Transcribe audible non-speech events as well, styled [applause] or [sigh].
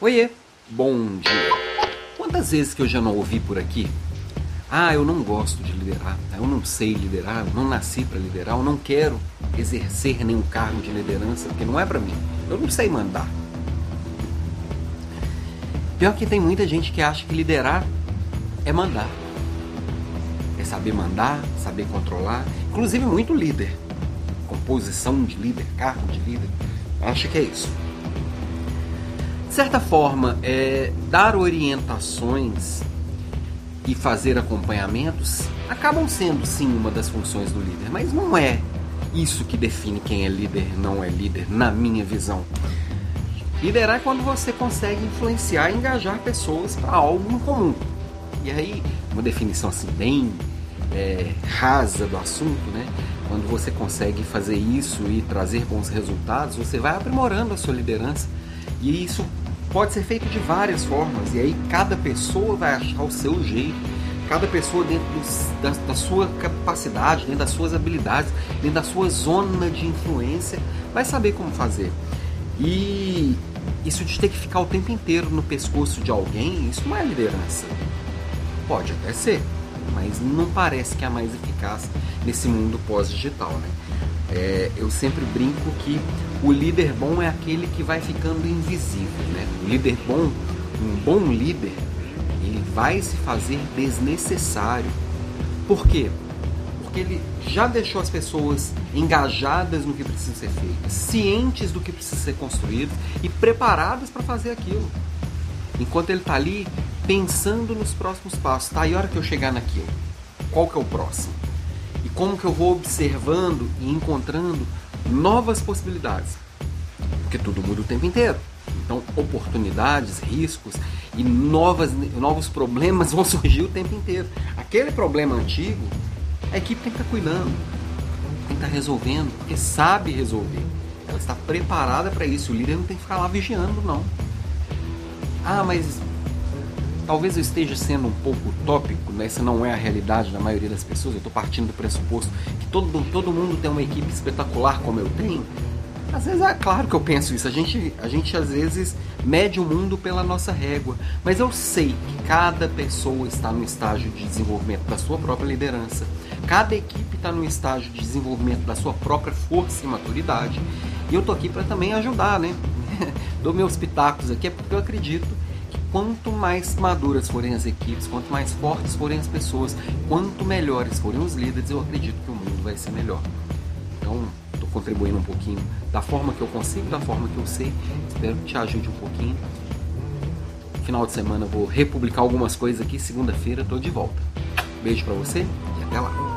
Oiê, bom dia. Quantas vezes que eu já não ouvi por aqui? Ah, eu não gosto de liderar, eu não sei liderar, eu não nasci para liderar, eu não quero exercer nenhum cargo de liderança, porque não é para mim. Eu não sei mandar. Pior que tem muita gente que acha que liderar é mandar. É saber mandar, saber controlar. Inclusive muito líder. Composição de líder, cargo de líder. Acha que é isso certa forma, é, dar orientações e fazer acompanhamentos acabam sendo sim uma das funções do líder, mas não é isso que define quem é líder não é líder, na minha visão. Liderar é quando você consegue influenciar e engajar pessoas para algo em comum. E aí, uma definição assim bem é, rasa do assunto, né? Quando você consegue fazer isso e trazer bons resultados, você vai aprimorando a sua liderança e isso pode ser feito de várias formas e aí cada pessoa vai achar o seu jeito, cada pessoa dentro da, da, sua capacidade, dentro das suas habilidades, dentro da sua zona de influência, vai saber como fazer. E isso de ter que ficar o tempo inteiro no pescoço de alguém, isso não é liderança. Pode até ser, mas não parece que é a mais eficaz nesse mundo pós-digital, né? É, eu sempre brinco que o líder bom é aquele que vai ficando invisível, né? O líder bom, um bom líder, ele vai se fazer desnecessário. Por quê? Porque ele já deixou as pessoas engajadas no que precisa ser feito, cientes do que precisa ser construído e preparadas para fazer aquilo. Enquanto ele está ali pensando nos próximos passos, tá? E a hora que eu chegar naquilo, qual que é o próximo? Como que eu vou observando e encontrando novas possibilidades. Porque tudo muda o tempo inteiro. Então, oportunidades, riscos e novas, novos problemas [laughs] vão surgir o tempo inteiro. Aquele problema antigo, a equipe tem que estar cuidando, tem que estar resolvendo, porque sabe resolver. Ela está preparada para isso. O líder não tem que ficar lá vigiando, não. Ah, mas talvez eu esteja sendo um pouco utópico, né? essa não é a realidade da maioria das pessoas. Eu estou partindo do pressuposto que todo, todo mundo tem uma equipe espetacular como eu tenho. Às vezes é claro que eu penso isso. A gente, a gente às vezes mede o mundo pela nossa régua, mas eu sei que cada pessoa está no estágio de desenvolvimento da sua própria liderança. Cada equipe está no estágio de desenvolvimento da sua própria força e maturidade. E eu tô aqui para também ajudar, né? [laughs] Dou meus pitacos aqui é porque eu acredito quanto mais maduras forem as equipes, quanto mais fortes forem as pessoas, quanto melhores forem os líderes, eu acredito que o mundo vai ser melhor. Então, estou contribuindo um pouquinho da forma que eu consigo, da forma que eu sei. Espero que te ajude um pouquinho. Final de semana vou republicar algumas coisas aqui. Segunda-feira estou de volta. Beijo para você e até lá.